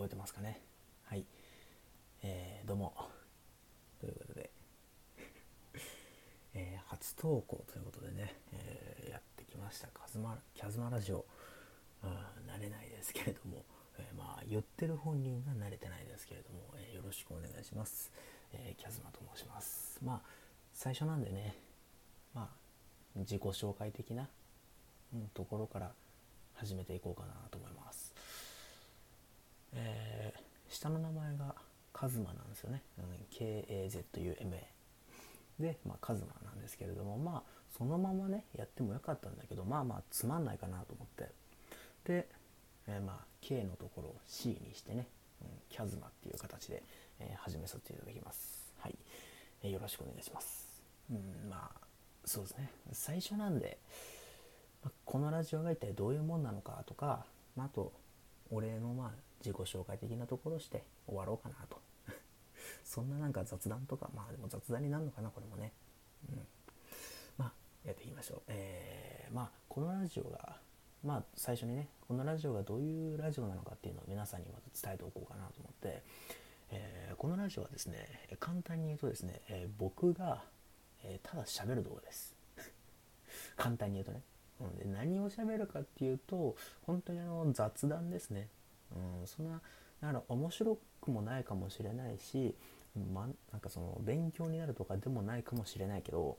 こえてますかね？はい、えー、どうも。ということで、えー、初投稿ということでね、えー、やってきました。カズマキャズマラジオ、うん、慣れないですけれども、えまあ言ってる本人が慣れてないですけれども、えよろしくお願いします、えキャズマと申します。まあ最初なんでね。まあ自己紹介的な、うん、ところから始めていこうかなと思います。えー、下の名前がカズマなんですよね。うん K-A-Z-U-M-A。で、まあ、カズマなんですけれども、まあ、そのままね、やってもよかったんだけど、まあまあ、つまんないかなと思って。で、えー、まあ、K のところを C にしてね、うん、キャズマっていう形で、えー、始めさせていただきます。はい。えー、よろしくお願いします。うん、まあ、そうですね。最初なんで、まあ、このラジオが一体どういうもんなのかとか、まあ、あと、俺のまあ自己紹介的なところして終わろうかなと。そんななんか雑談とかまあでも雑談になるのかなこれもね。うん。まあやっていきましょう。えー、まあこのラジオがまあ最初にねこのラジオがどういうラジオなのかっていうのを皆さんにまず伝えておこうかなと思って、えー、このラジオはですね簡単に言うとですね、えー、僕が、えー、ただ喋る動画です。簡単に言うとね。で何を喋るかっていうと本当にあの雑談ですね、うん、そんなだか面白くもないかもしれないし、ま、なんかその勉強になるとかでもないかもしれないけど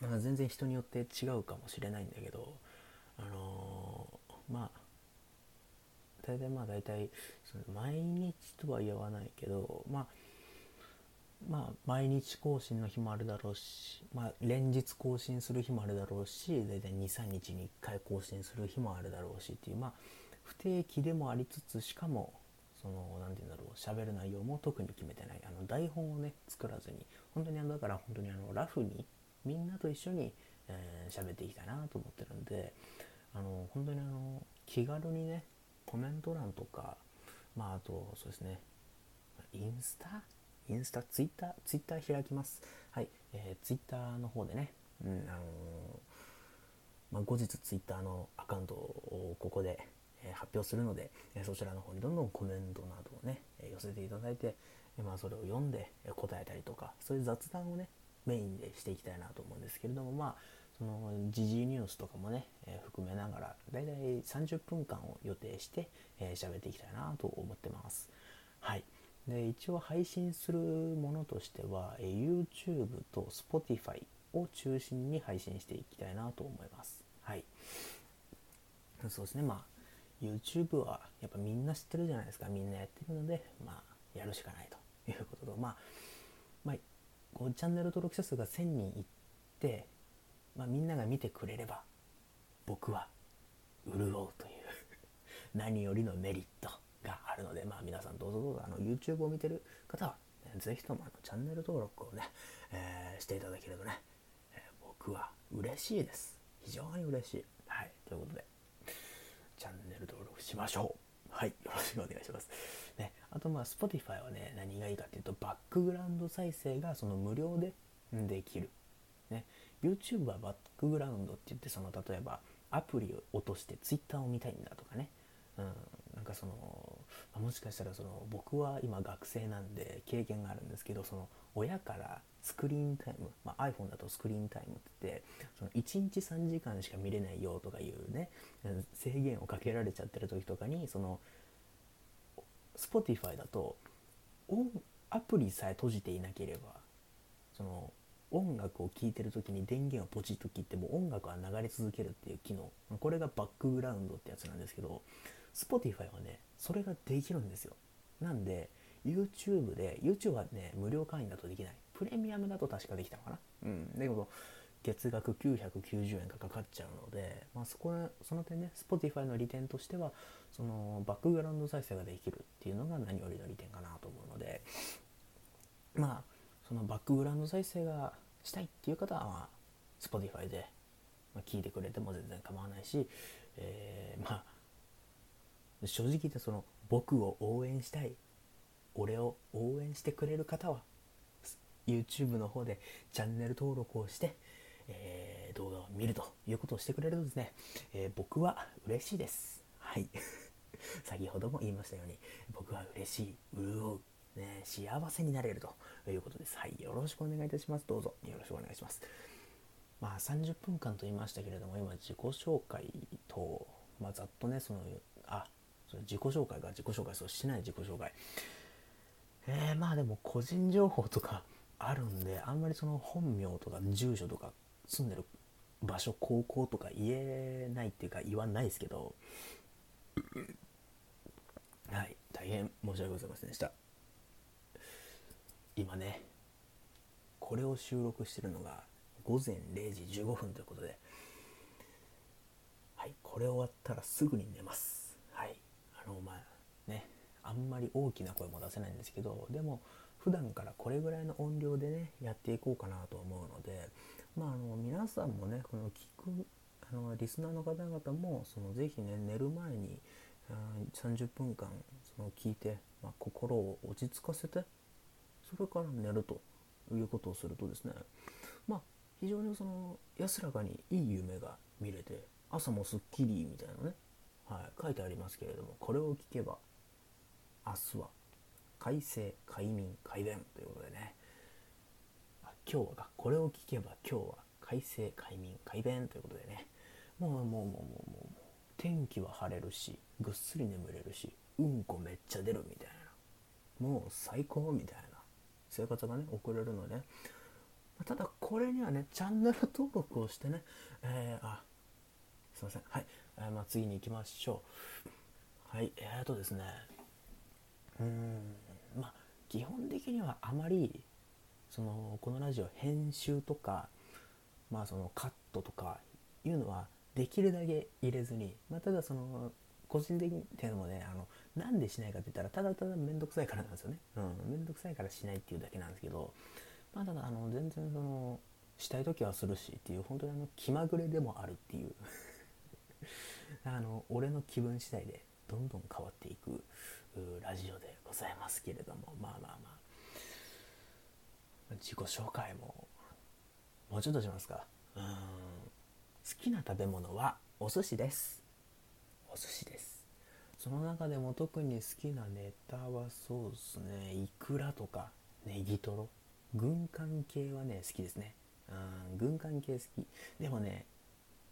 なんか全然人によって違うかもしれないんだけどあのー、まあ大体まあ大体その毎日とは言わないけどまあまあ、毎日更新の日もあるだろうし、まあ、連日更新する日もあるだろうし大体23日に1回更新する日もあるだろうしっていう、まあ、不定期でもありつつしかもその何て言うんだろう喋る内容も特に決めてない。あの台本をね作らずに本当にあのだから本当にあのラフにみんなと一緒に喋、えー、っていきたいなと思ってるんであの本当にあの気軽にねコメント欄とかまああとそうですねインスタ？インスタ、ツイッター、ツイッター開きます。はい、えー、ツイッターの方でね、うん、あのー、まあ、後日ツイッターのアカウントをここで、え、発表するので、えそちらの方にどんどんコメントなどをね、え寄せていただいて、えまあ、それを読んで答えたりとか、そういう雑談をね、メインでしていきたいなと思うんですけれども、まあ、その時事ニュースとかもね、え、含めながら、だいたい30分間を予定して喋、えー、っていきたいなと思ってます。はい。で一応配信するものとしては YouTube と Spotify を中心に配信していきたいなと思います。はい。そうですね。まあ YouTube はやっぱみんな知ってるじゃないですか。みんなやってるので、まあやるしかないということと、まあ、まあ、こチャンネル登録者数が1000人いって、まあ、みんなが見てくれれば僕は潤うという 何よりのメリットがあるので、まあ、皆さんどうぞどうぞあの YouTube を見てる方は、ね、ぜひともあのチャンネル登録をね、えー、していただけるとね、えー、僕は嬉しいです。非常に嬉しい。はい。ということで、チャンネル登録しましょう。はい。よろしくお願いします。ね、あと、まあ、Spotify はね、何がいいかっていうと、バックグラウンド再生がその無料でできる。ね、YouTube はバックグラウンドって言って、その例えばアプリを落として Twitter を見たいんだとかね、うん、なんかそのもしかしたらその僕は今学生なんで経験があるんですけどその親からスクリーンタイム、まあ、iPhone だとスクリーンタイムって言ってその1日3時間しか見れないよとかいうね制限をかけられちゃってる時とかにその Spotify だとアプリさえ閉じていなければその音楽を聴いてる時に電源をポチッと切っても音楽は流れ続けるっていう機能。これがバックグラウンドってやつなんですけど Spotify はねそれができるんですよ。なんで YouTube で YouTube はね無料会員だとできない。プレミアムだと確かできたのかな。うん。だけど月額990円がかかっちゃうので、まあ、そこその点ね Spotify の利点としてはそのバックグラウンド再生ができるっていうのが何よりの利点かなと思うので。まあそのバックグラウンド再生がしたいっていう方は、まあ、Spotify で、ま聞いてくれても全然構わないし、えー、まあ正直言ってその僕を応援したい俺を応援してくれる方は YouTube の方でチャンネル登録をして、えー、動画を見るということをしてくれるとですね、えー、僕は嬉しいです。はい。先ほども言いましたように僕は嬉しい潤う、ね、幸せになれるということです。はい。よろしくお願いいたします。どうぞ。よろしくお願いします。まあ30分間と言いましたけれども今自己紹介と、まあ、ざっとねそのあ自己紹介が自己紹介そうしない自己紹介。えー、まあでも個人情報とかあるんであんまりその本名とか住所とか住んでる場所高校とか言えないっていうか言わないですけどはい大変申し訳ございませんでした。今ねこれを収録してるのが午前0時15分ということではいこれ終わったらすぐに寝ます。のまあねあんまり大きな声も出せないんですけどでも普段からこれぐらいの音量でねやっていこうかなと思うのでまああの皆さんもねこの聞くあのリスナーの方々もそのぜひね寝る前に30分間その聞いて、まあ、心を落ち着かせてそれから寝るということをするとですねまあ非常にその安らかにいい夢が見れて朝もすっきりみたいなね、はい、書いてありますけれどもこれを聞けば明日は快晴快眠快便ということでね。今日はこれを聞けば今日は快晴快眠快便ということでね。もうもうもうもうもうもう天気は晴れるしぐっすり眠れるしうんこめっちゃ出るみたいな。もう最高みたいな生活がね送れるのね。ただこれにはねチャンネル登録をしてねえー、あすいません。はい、えー、まあ、次に行きましょう。はいえーとですね。うーんまあ基本的にはあまりそのこのラジオ編集とかまあそのカットとかいうのはできるだけ入れずに、まあ、ただその個人的にっていうのもねあのなんでしないかって言ったらただただ面倒くさいからなんですよね。うん面倒くさいからしないっていうだけなんですけどまあただあの全然そのしたい時はするしっていう本当にあの気まぐれでもあるっていう。あの俺の気分次第でどんどん変わっていくラジオでございますけれどもまあまあまあ。自己紹介ももうちょっとしますか。うん。好きな食べ物はお寿司です。お寿司です。その中でも特に好きなネタはそうですね。いくらとかネギトロ。軍艦系はね好きですね。うん軍艦系好き。でもね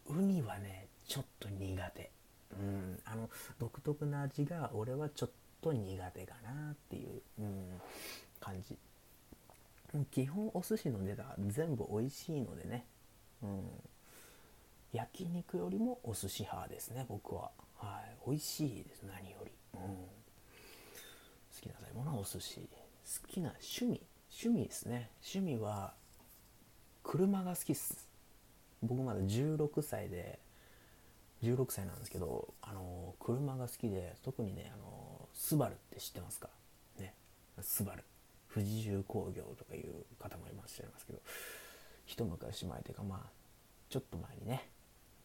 ウニはねちょっと苦手。うん。あの独特な味が俺はちょっと苦手かなっていう、うん、感じ。基本お寿司のネタ全部美味しいのでね、うん、焼肉よりもお寿司派ですね僕は。はい。美味しいです何より、うん、好きな食べ物はお寿司。好きな趣味。趣味ですね。趣味は車が好きっす。僕まだ16歳で16歳なんですけどあの車が好きで特にねあのスバルって知ってますか？ね。スバル。富士重工業とかいう方もいらっしゃいますけど一昔前というかまあちょっと前にね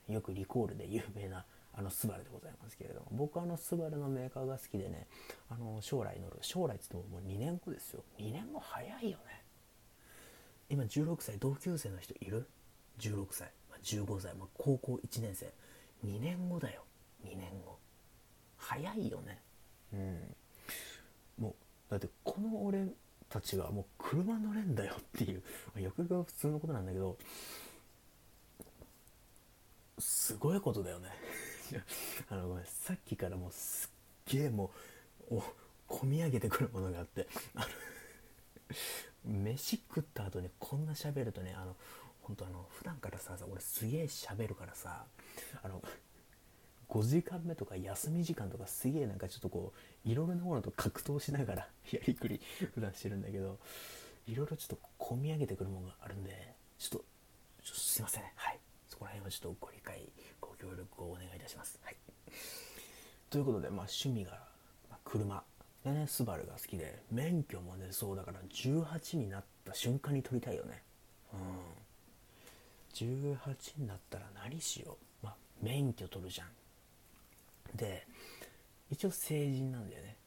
よくリコールで有名なあのスバルでございますけれども僕はあのスバルのメーカーが好きでねあの将来乗る将来っつってももう2年後ですよ。2年後早いよね。今16歳同級生の人いる？16歳、まあ、15歳、まあ、高校1年生。2年後だよ。2年後。早いよね。うん。もうだってこの俺たちがもう車乗れんだよっていう。よくよく普通のことなんだけどすごいことだよね。あのごめんさっきからもうすっげえもうお込み上げてくるものがあって。あの飯食った後にこんな喋るとねあの本当あの普段からさ俺すげえ喋るからさあの5時間目とか休み時間とかすげえなんかちょっとこういろいろなものと格闘しながら やりくり普段してるんだけどいろいろちょっと込み上げてくるものがあるんでちょっとょすいません。はい。そこら辺はちょっとご理解ご協力をお願いいたします。はい。ということでまあ趣味が、車。でねスバルが好きで免許もねそうだから18になった瞬間に取りたいよね。うん。18になったら何しよう、まあ、免許取るじゃん。で一応成人なんだよね。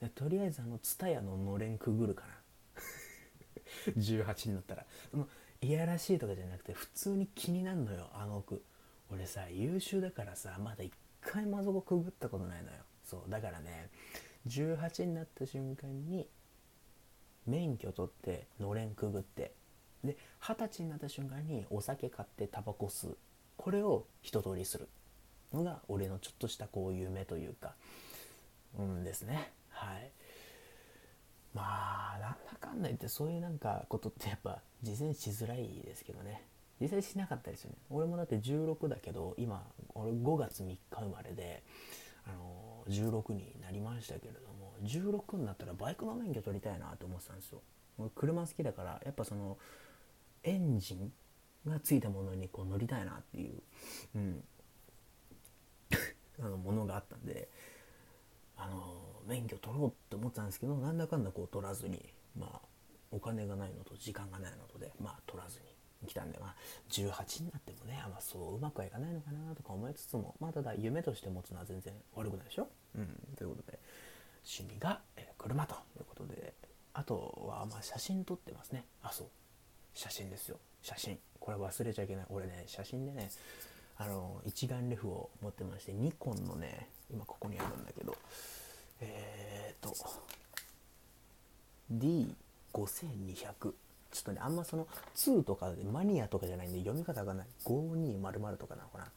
うん。とりあえずあの蔦屋ののれんくぐるかな。18になったら。そのいやらしいとかじゃなくて普通に気になるのよあの奥。俺さ優秀だからさまだ1回もあそこくぐったことないのよ。そうだからね18になった瞬間に免許取ってのれんくぐって。で二十歳になった瞬間にお酒買ってタバコ吸う。これを一通りするのが俺のちょっとしたこう夢というかうんですね。はい。まあなんだかんだ言ってそういうなんかことってやっぱ実践しづらいですけどね。実際しなかったですよね。俺もだって16だけど今俺5月3日生まれであの16になりましたけれども16になったらバイクの免許取りたいなと思ってたんですよ。俺車好きだからやっぱそのエンジンがついたものにこう乗りたいなっていう、うん、あのものがあったんであの免許取ろうって思ってたんですけどなんだかんだこう取らずにまあお金がないのと時間がないのとでまあ取らずに来たんでまあ18になってもねまあそううまくはいかないのかなとか思いつつもまあただ夢として持つのは全然悪くないでしょ？うん。ということで趣味が、え、車ということであとはまあ写真撮ってますね。あそう。写真ですよ。写真。これ忘れちゃいけない。俺ね写真でねあの一眼レフを持ってましてニコンのね今ここにあるんだけど。えー、っと D5200 ちょっとねあんまその2とかでマニアとかじゃないんで読み方がない。5200とかなのかな。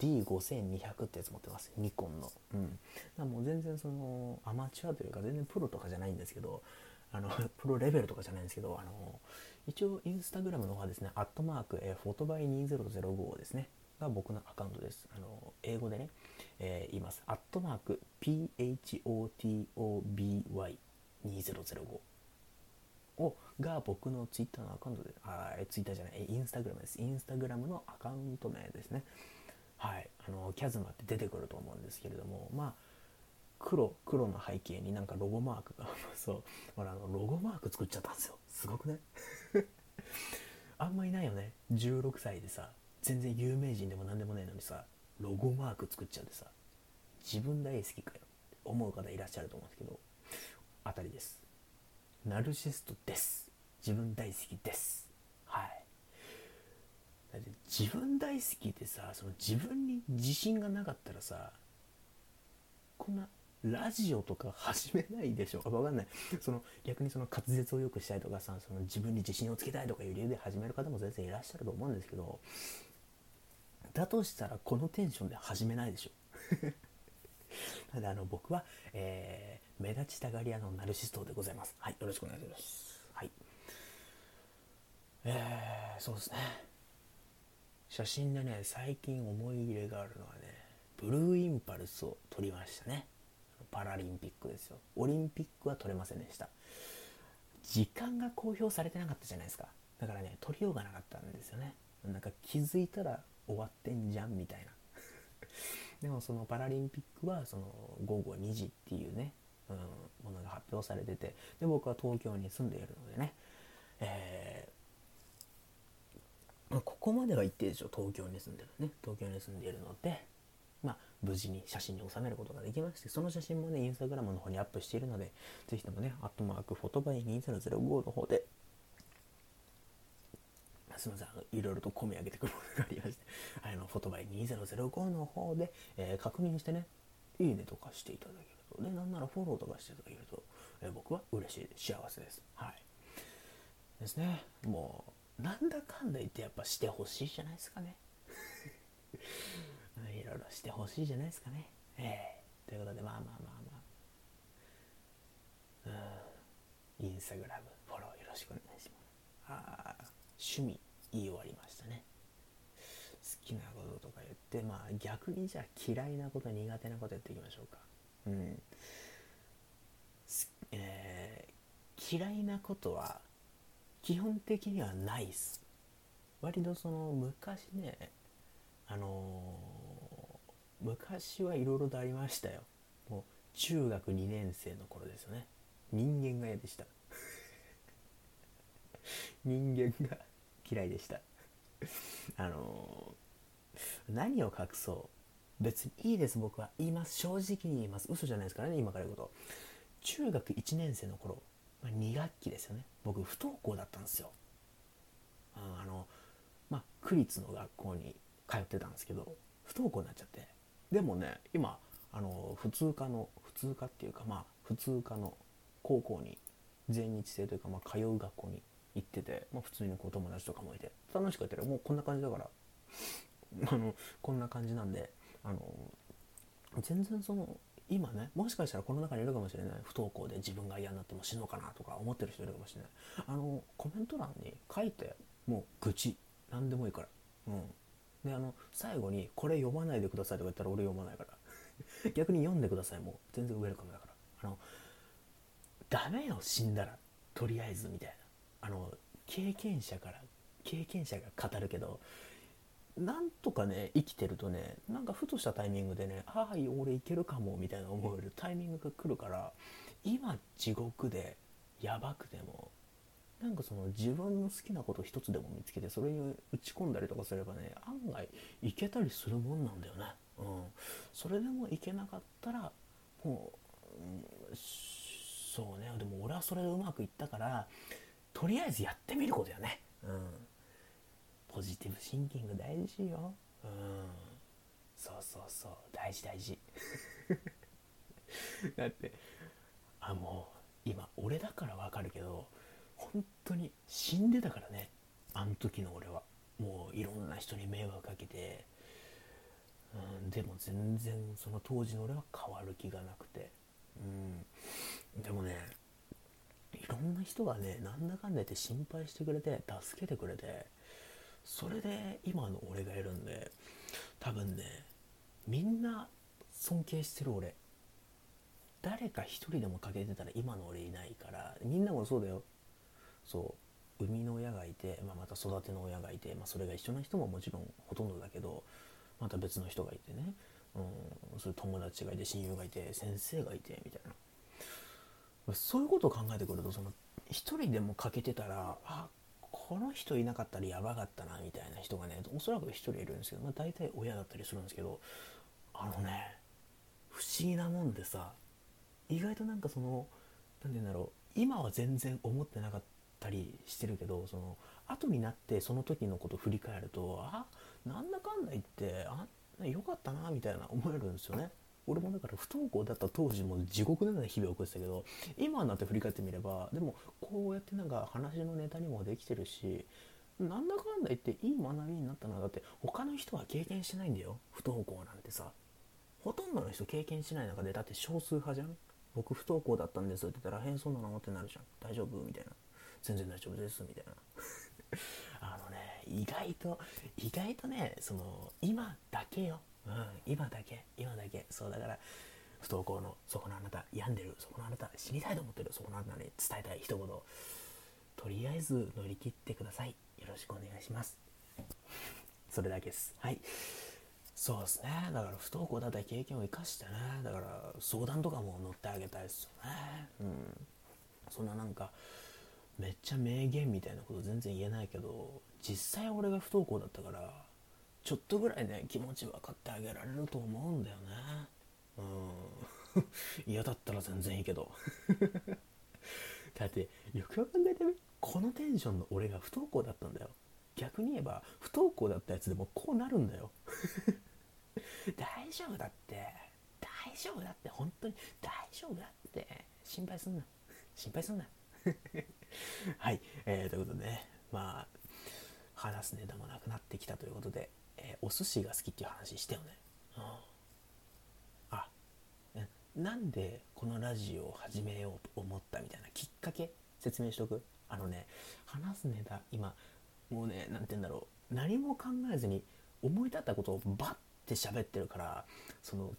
D5200 ってやつ持ってます。ニコンの。うん。もう全然そのアマチュアというか全然プロとかじゃないんですけどあのプロレベルとかじゃないんですけどあの一応インスタグラムの方はですねアットマーク、えー、フォトバイ2005ですね。が僕のアカウントです。あの英語でね、えー、言います。アットマーク PHOTOBY2005 をが僕のツイッターのアカウントであツイッターじゃないインスタグラムです。インスタグラムのアカウント名ですね。はい。あのキャズマって出てくると思うんですけれどもまあ黒黒の背景になんかロゴマークが そう。ほらあのロゴマーク作っちゃったんですよ。すごくね あんまいないよね。16歳でさ全然有名人でも何でもないのにさロゴマーク作っちゃってさ自分大好きかよ。って思う方いらっしゃると思うんですけど当たりです。ナルシストです。自分大好きです。はい。だって自分大好きってさその自分に自信がなかったらさこんなラジオとか始めないでしょ。わかんない。その逆にその滑舌を良くしたいとかさその自分に自信をつけたいとかいう理由で始める方も全然いらっしゃると思うんですけどだとしたらこのテンションで始めないでしょ。なのであの僕は、えー、目立ちたがり屋のナルシストでございます。はいよろしくお願いします。はい。えー、そうですね。写真でね最近思い入れがあるのはねブルーインパルスを撮りましたね。パラリンピックですよ。オリンピックは取れませんでした。時間が公表されてなかったじゃないですか。だからね取りようがなかったんですよね。なんか気づいたら終わってんじゃんみたいな。でもそのパラリンピックはその午後2時っていうね、うん、ものが発表されててで僕は東京に住んでいるのでね、えー、ここまでは一定でしょ。東京に住んでるね。東京に住んでいるのでまあ、無事に写真に収めることができまして、その写真もね、インスタグラムの方にアップしているので、ぜひともね、アットマークフォトバイ2005の方で、すみません、いろいろと込み上げてくるものがありまして、あの、フォトバイ2005の方で、えー、確認してね、いいねとかしていただけると、ね、なんならフォローとかしていただけると、えー、僕は嬉しい。幸せです。はい。ですね。もう、なんだかんだ言ってやっぱしてほしいじゃないですかね。ろいろしてほしいじゃないですかね。えー、ということで、まあまあまあまあ。うん。インスタグラム、フォローよろしくお願いします。あ趣味、言い終わりましたね。好きなこととか言って、まあ逆にじゃあ嫌いなこと、苦手なことやっていきましょうか。うん。えー、嫌いなことは基本的にはないっす。割とその昔ねあのー、昔はいろいろとありましたよ。もう中学2年生の頃ですよね。人間が嫌でした。人間が嫌いでした。あのー、何を隠そう。別にいいです。僕は言います。正直に言います。嘘じゃないですからね今から言うこと。中学1年生の頃、まあ、2学期ですよね。僕不登校だったんですよ。あのまあ区立の学校に通ってたんですけど不登校になっちゃって。でもね今あの普通科の普通科っていうかまあ普通科の高校に全日制というか、まあ、通う学校に行ってて、まあ、普通にこう友達とかもいて楽しくやってる。もうこんな感じだから。あのこんな感じなんであの全然その今ねもしかしたらこの中にいるかもしれない。不登校で自分が嫌になっても死のかなとか思ってる人いるかもしれない。あのコメント欄に書いてもう愚痴。何でもいいから。うん。であの最後に「これ読まないでください」とか言ったら俺読まないから。逆に読んでくださいもう。全然ウェルカムだから。あのダメよ死んだら。とりあえずみたいな。あの経験者から経験者が語るけどなんとかね生きてるとねなんかふとしたタイミングでねああ俺いけるかもみたいな思えるタイミングが来るから今地獄でやばくてもなんかその自分の好きなこと一つでも見つけてそれに打ち込んだりとかすればね案外いけたりするもんなんだよね。うん、それでもいけなかったらもう、うん、そうね。でも俺はそれでうまくいったからとりあえずやってみることよね。うん。ポジティブシンキング大事よ。うん。そうそうそう。大事大事。だってあもう今俺だからわかるけど本当に死んでたからね。あの時の俺は。もういろんな人に迷惑かけて。うんでも全然その当時の俺は変わる気がなくて。うん。でもねいろんな人がねなんだかんだ言って心配してくれて助けてくれてそれで今の俺がいるんで多分ねみんな尊敬してる俺。誰か一人でも欠けてたら今の俺いないからみんなもそうだよ。そう生みの親がいて、まあ、また育ての親がいて、まあ、それが一緒な人ももちろんほとんどだけどまた別の人がいてね、うん、そういう友達がいて親友がいて先生がいてみたいな。そういうことを考えてくるとその一人でも欠けてたらあこの人いなかったらやばかったなみたいな人がねおそらく1人いるんですけど、まあ、大体親だったりするんですけどあのね不思議なもんでさ意外となんかその何て言うんだろう今は全然思ってなかったたりしてるけどその後になってその時のこと振り返るとあなんだかんだ言ってあよかったなみたいな思えるんですよね。俺もだから不登校だった当時も地獄のような日々を送ってたけど今になって振り返ってみればでもこうやってなんか話のネタにもできてるしなんだかんだ言っていい学びになったのはだって他の人は経験してないんだよ不登校なんてさ。ほとんどの人経験しない中でだって少数派じゃん。僕不登校だったんですって言ったら変そんなのってなるじゃん。大丈夫？みたいな。全然大丈夫ですみたいな。あのね意外と意外とねその今だけよ。うん、今だけ。今だけ。そうだから不登校のそこのあなた病んでるそこのあなた死にたいと思ってるそこのあなたに伝えたい一言。とりあえず乗り切ってください。よろしくお願いします。それだけです。はい。そうですね。だから不登校だった経験を生かしてね。だから相談とかも乗ってあげたいですよね。うん。そんななんかめっちゃ名言みたいなこと全然言えないけど実際俺が不登校だったからちょっとぐらいね気持ち分かってあげられると思うんだよね。うん。嫌だったら全然いいけど。だってよくよく考えてみこのテンションの俺が不登校だったんだよ。逆に言えば不登校だったやつでもこうなるんだよ。大丈夫だって。大丈夫だって。本当に大丈夫だって。心配すんな。心配すんな。はい、えー、ということでねまあ話すネタもなくなってきたということでえー、お寿司が好きっていう話したよね。うん、あなんでこのラジオを始めようと思ったみたいなきっかけ説明しとく？あのね話すネタ今もうね何て言うんだろう。何も考えずに思い立ったことをバッて喋ってるからその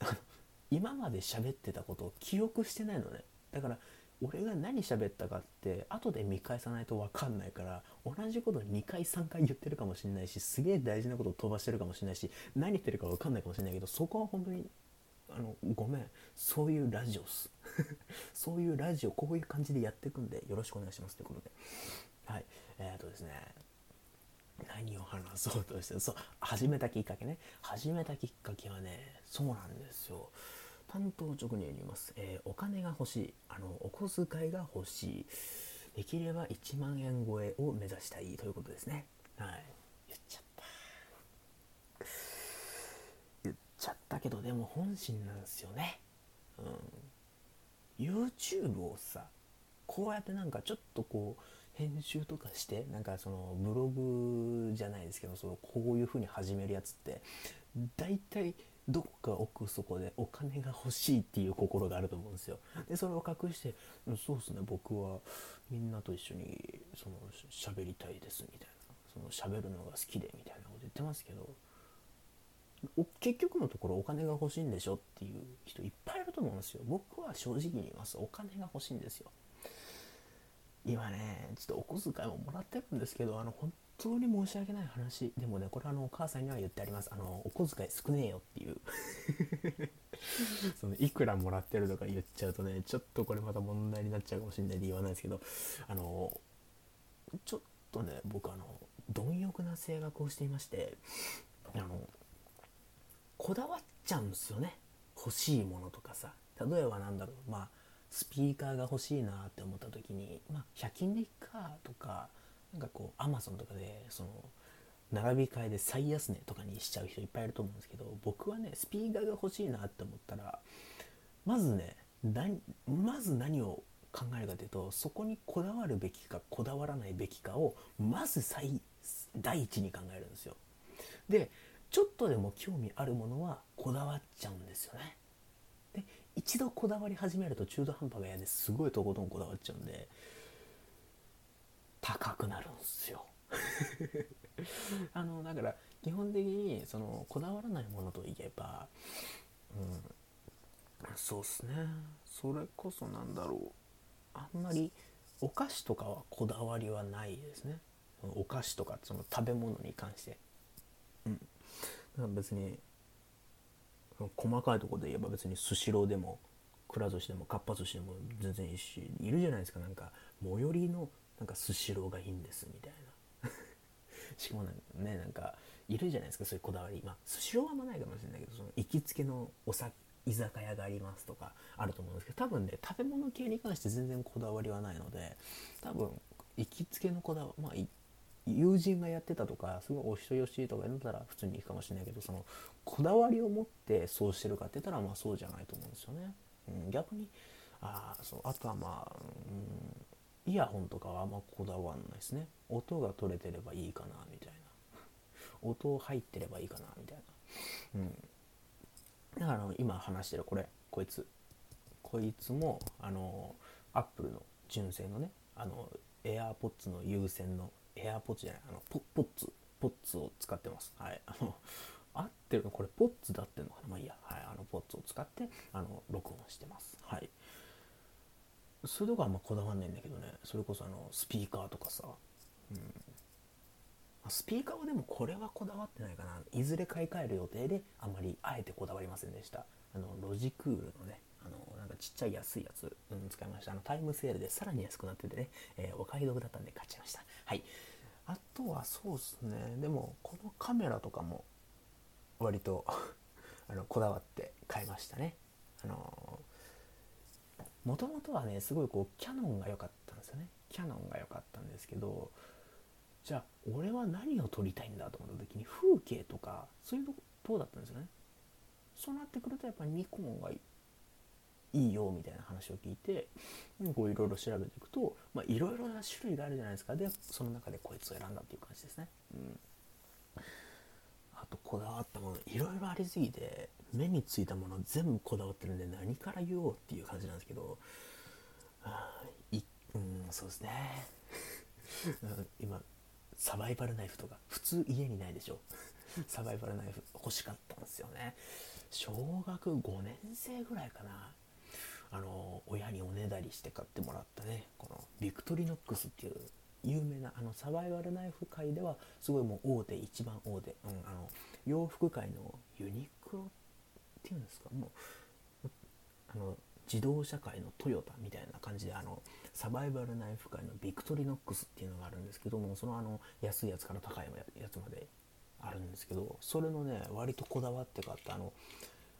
今まで喋ってたことを記憶してないのね。だから俺が何喋ったかって後で見返さないと分かんないから同じこと2回3回言ってるかもしれないしすげえ大事なことを飛ばしてるかもしれないし何言ってるか分かんないかもしれないけどそこは本当にあのごめん。そういうラジオっす。そういうラジオこういう感じでやっていくんでよろしくお願いしますということで。はい。えー、っとですね。何を話そうとしてそう始めたきっかけね。始めたきっかけはねそうなんですよ。担当直入に言います、えー、お金が欲しい。あのお小遣いが欲しい。できれば1万円超えを目指したい。ということですね。はい。言っちゃった。言っちゃったけどでも本心なんですよね。うん。YouTube をさこうやってなんかちょっとこう編集とかしてなんかそのブログじゃないですけどそのこういう風に始めるやつって大体どっか奥底でお金が欲しいっていう心があると思うんですよ。でそれを隠して「そうですね僕はみんなと一緒にその喋りたいです」みたいなその喋るのが好きでみたいなこと言ってますけど結局のところお金が欲しいんでしょっていう人いっぱいいると思うんですよ。僕は正直に言いますお金が欲しいんですよ。今ねちょっとお小遣いももらってるんですけどあの本当に申し訳ない話でもねこれあのお母さんには言ってあります。あのお小遣い少ねえよっていう。そのいくらもらってるとか言っちゃうとねちょっとこれまた問題になっちゃうかもしれないで言わないですけどあのちょっとね僕あの貪欲な性格をしていましてあのこだわっちゃうんですよね。欲しいものとかさ。例えばなんだろう。まあスピーカーが欲しいなって思った時にまあ100均でいっかとかなんかこうアマゾンとかでその並び替えで最安値とかにしちゃう人いっぱいいると思うんですけど僕はねスピーカーが欲しいなって思ったらまずねまず何を考えるかというとそこにこだわるべきかこだわらないべきかをまず最第一に考えるんですよ。でちょっとでも興味あるものはこだわっちゃうんですよね。で一度こだわり始めると中途半端が嫌ですごいとことんこだわっちゃうんで高くなるんすよ。あのだから基本的にそのこだわらないものといえば、うん、そうっすね。それこそなんだろう。あんまりお菓子とかはこだわりはないですね。お菓子とかその食べ物に関して。うん。別に細かいとこで言えば別にスシローでもくら寿司でもかっぱ寿司でも全然いいしいるじゃないですか。なんか最寄りのなんかスシローがいいんですみたいなしかもねなんかいるじゃないですかそういうこだわりまあスシローはあんまないかもしれないけどその行きつけのお酒居酒屋がありますとかあると思うんですけど多分ね食べ物系に関して全然こだわりはないので多分行きつけのこだわりまあ友人がやってたとかすごいお人よしとかやったら普通に行くかもしれないけどそのこだわりを持ってそうしてるかって言ったらまあそうじゃないと思うんですよね。うん、逆にあそうあとはまあ、うん、イヤホンとかはあんまこだわんないですね。音が取れてればいいかなみたいな。音入ってればいいかなみたいな。うん。だから今話してるこれこいつこいつもあのアップルの純正のねあの AirPods の有線のエアポッツじゃないあのポポッツポッツを使ってますはいあの合ってるのこれポッツだってるのかなまあいいやはいあのポッツを使ってあの録音してますはいそういうとこあんまこだわんないんだけどね。それこそあのスピーカーとかさ。うん。スピーカーはでもこれはこだわってないかな。いずれ買い替える予定であんまりあえてこだわりませんでした。あのロジクールのねあのなんかちっちゃい安いやつ、うん、使いました。あのタイムセールでさらに安くなっててね、えー、お買い得だったんで買っちゃいました。はい。あとはそうですね。でもこのカメラとかも割とあのこだわって買いましたね。あのもともとはねすごいこうキャノンが良かったんですよね。キャノンが良かったんですけどじゃあ俺は何を撮りたいんだと思った時に風景とかそういうとこだったんですよね？そうなってくるとやっぱりニコンがいいよみたいな話を聞いてこういろいろ調べていくといろいろな種類があるじゃないですか。でその中でこいつを選んだっていう感じですね。うん。あとこだわったものいろいろありすぎて目についたもの全部こだわってるんで何から言おうっていう感じなんですけどあいうんそうですね。今サバイバルナイフとか普通家にないでしょ。サバイバルナイフ欲しかったんですよね。小学5年生ぐらいかな。あの親におねだりして買ってもらったねこのビクトリノックスっていう有名なあのサバイバルナイフ界ではすごいもう大手一番大手、うん、あの洋服界のユニクロっていうんですかもうあの自動車界のトヨタみたいな感じであのサバイバルナイフ界のビクトリノックスっていうのがあるんですけどもそのあの安いやつから高いやつまであるんですけどそれのね割とこだわって買ったあの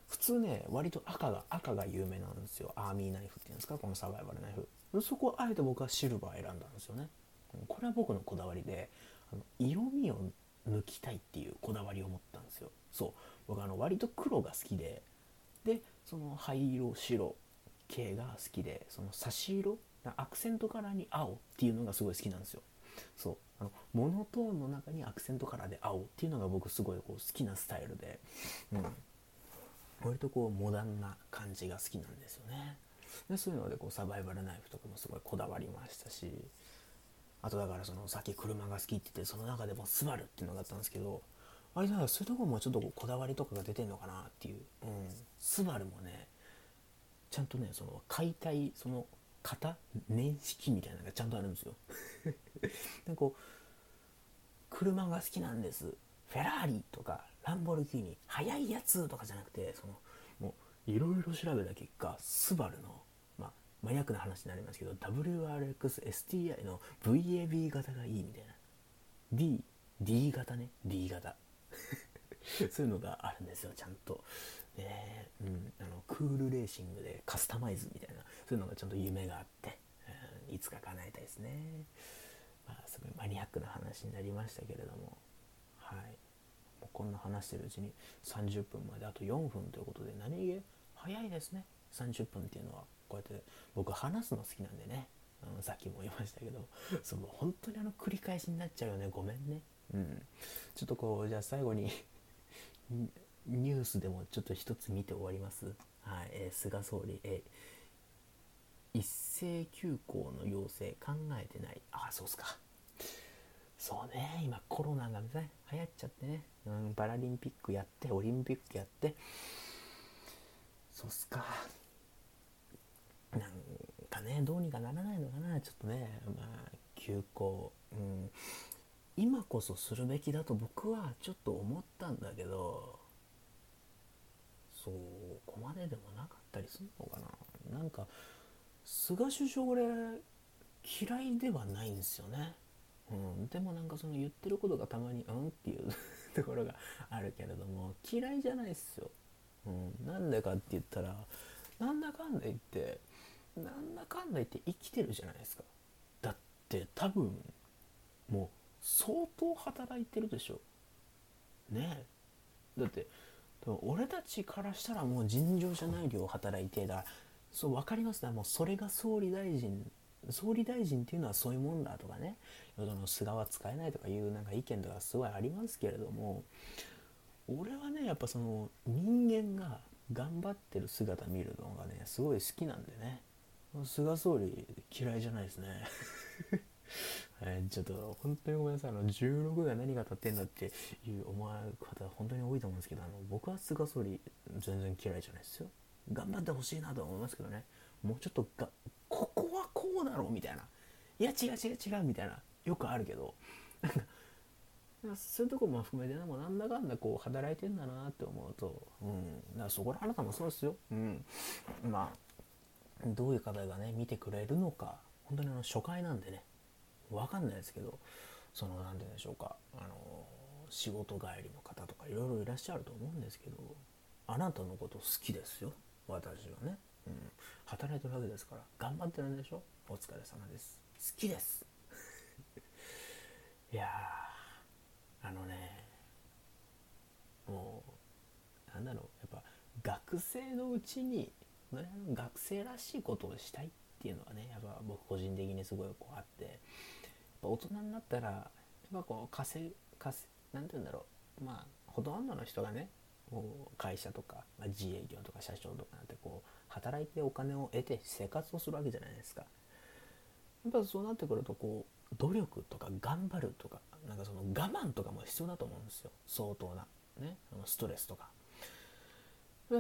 普通ね割と赤が赤が有名なんですよ。アーミーナイフっていうんですかこのサバイバルナイフ。そこはあえて僕はシルバー選んだんですよね。これは僕のこだわりであの色味を抜きたいっていうこだわりを持ったんですよ。そう。僕あの割と黒が好きででその灰色白系が好きでその差し色アクセントカラーに青っていうのがすごい好きなんですよ。そう。あのモノトーンの中にアクセントカラーで青っていうのが僕すごいこう好きなスタイルで、うん、割とこうモダンな感じが好きなんですよね。でそういうのでこうサバイバルナイフとかもすごいこだわりましたしあとだからそのさっき車が好きって言ってその中でもスバルっていうのがあったんですけどあれだからそういうとこもちょっとこだわりとかが出てんのかなっていう、うん、スバルもね。ちゃんとねその解体その型年式みたいなのがちゃんとあるんですよ。でこう車が好きなんです。フェラーリとかランボルギーニ速いやつとかじゃなくてそのもういろいろ調べた結果スバルのまあマニアックな話になりますけど WRXSTI の VAB 型がいいみたいな。D D 型ね。D 型。そういうのがあるんですよちゃんと。ねうん、あのクールレーシングでカスタマイズみたいなそういうのがちゃんと夢があって、うん、いつか叶えたいですね、まあ、すごいマニアックな話になりましたけれども。はい。もうこんな話してるうちに30分まであと4分ということで何気早いですね。30分っていうのはこうやって僕話すの好きなんでね。うん、さっきも言いましたけど。その本当にあの繰り返しになっちゃうよね。ごめんね。うん。ちょっとこうじゃあ最後にニュースでもちょっと一つ見て終わります。はい、えー、菅総理、えー、一斉休校の要請考えてない。ああ、そうっすか。そうね、今コロナがね、流行っちゃってね、うん、パラリンピックやって、オリンピックやって、そうっすか。なんかね、どうにかならないのかな、ちょっとね、まあ、休校、うん、今こそするべきだと僕はちょっと思ったんだけど、そうこまででもなかったりするのかな。なんか菅首相俺嫌いではないんですよね、うん、でもなんかその言ってることがたまにうんっていう ところがあるけれども嫌いじゃないっすよ、うん、なんでかって言ったらなんだかんだ言ってなんだかんだ言って生きてるじゃないですか。だって多分もう相当働いてるでしょ。ねえ。だって俺たちからしたらもう尋常じゃない量働いてだそう分かります？ねもうそれが総理大臣総理大臣っていうのはそういうもんだとかね。その菅は使えないとかいうなんか意見とかすごいありますけれども。俺はねやっぱその人間が頑張ってる姿見るのがねすごい好きなんでね。菅総理嫌いじゃないですね。えー、ちょっと本当にごめんなさい。あの16が何が立ってんだっていう思われる方本当に多いと思うんですけどあの僕は菅総理全然嫌いじゃないですよ。頑張ってほしいなと思いますけどね。もうちょっとがここはこうだろうみたいな。いや違う違う違うみたいな。よくあるけど。なんかそういうとこも含めてもなんだかんだこう働いてんだなって思うと、うん、だからそこらあなたもそうですよ、うん、まあどういう方がね見てくれるのか。本当にあの初回なんでね。分かんないですけどその何て言うんでしょうかあの仕事帰りの方とかいろいろいらっしゃると思うんですけどあなたのこと好きですよ私はね、うん、働いてるわけですから頑張ってるんでしょ？お疲れ様です。好きです。いやあのねもうなんだろうやっぱ学生のうちに学生らしいことをしたいっていうのはねやっぱ僕個人的にすごいこうあってぱ大人になったらやっぱこう稼稼なんて言うんだろうまあほとんどの人がねこう会社とか、まあ、自営業とか社長とかなんてこう働いてお金を得て生活をするわけじゃないですか。やっぱそうなってくるとこう努力とか頑張るとかなんかその我慢とかも必要だと思うんですよ相当な、ね、ストレスとか。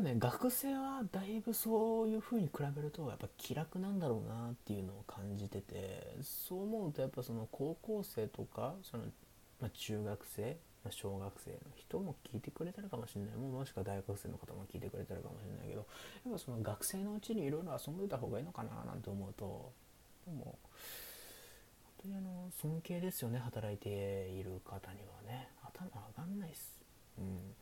ね学生はだいぶそういう風に比べるとやっぱ気楽なんだろうなっていうのを感じててそう思うとやっぱその高校生とかその、まあ、中学生、まあ、小学生の人も聞いてくれてるかもしれない。ももしくは大学生の方も聞いてくれてるかもしれないけどやっぱその学生のうちにいろいろ遊んでた方がいいのかななんて思うとでも本当にあの尊敬ですよね働いている方にはね。頭上がんないっす。うん。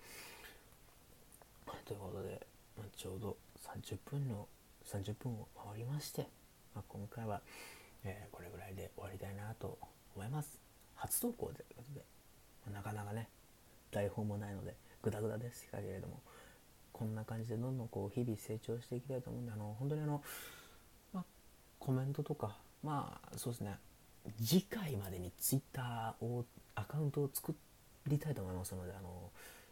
ということで、ま、ちょうど30分の30分を回りまして、まあ、今回は、えー、これぐらいで終わりたいなと思います。初投稿ということで、まあ、なかなかね台本もないのでグダグダですけれどもこんな感じでどんどんこう日々成長していきたいと思うんであの本当にあの、まあ、コメントとかまあそうですね次回までに Twitter をアカウントを作りたいと思いますのであの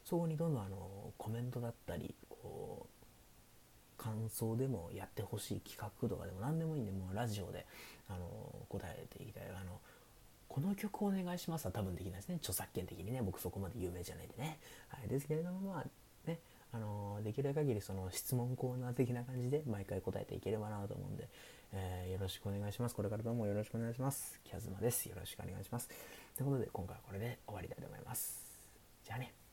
そこにどんどんあのコメントだったりこう感想でもやってほしい企画とかでも何でもいいんでもうラジオであの答えていきたいあのこの曲お願いしますは多分できないですね。著作権的にね僕そこまで有名じゃないんでね、はい、ですけれどもまあねあのできる限りその質問コーナー的な感じで毎回答えていければなと思うんで、えー、よろしくお願いします。これからどうもよろしくお願いします。キャズマです。よろしくお願いします。ということで今回はこれで終わりたいと思います。じゃあね。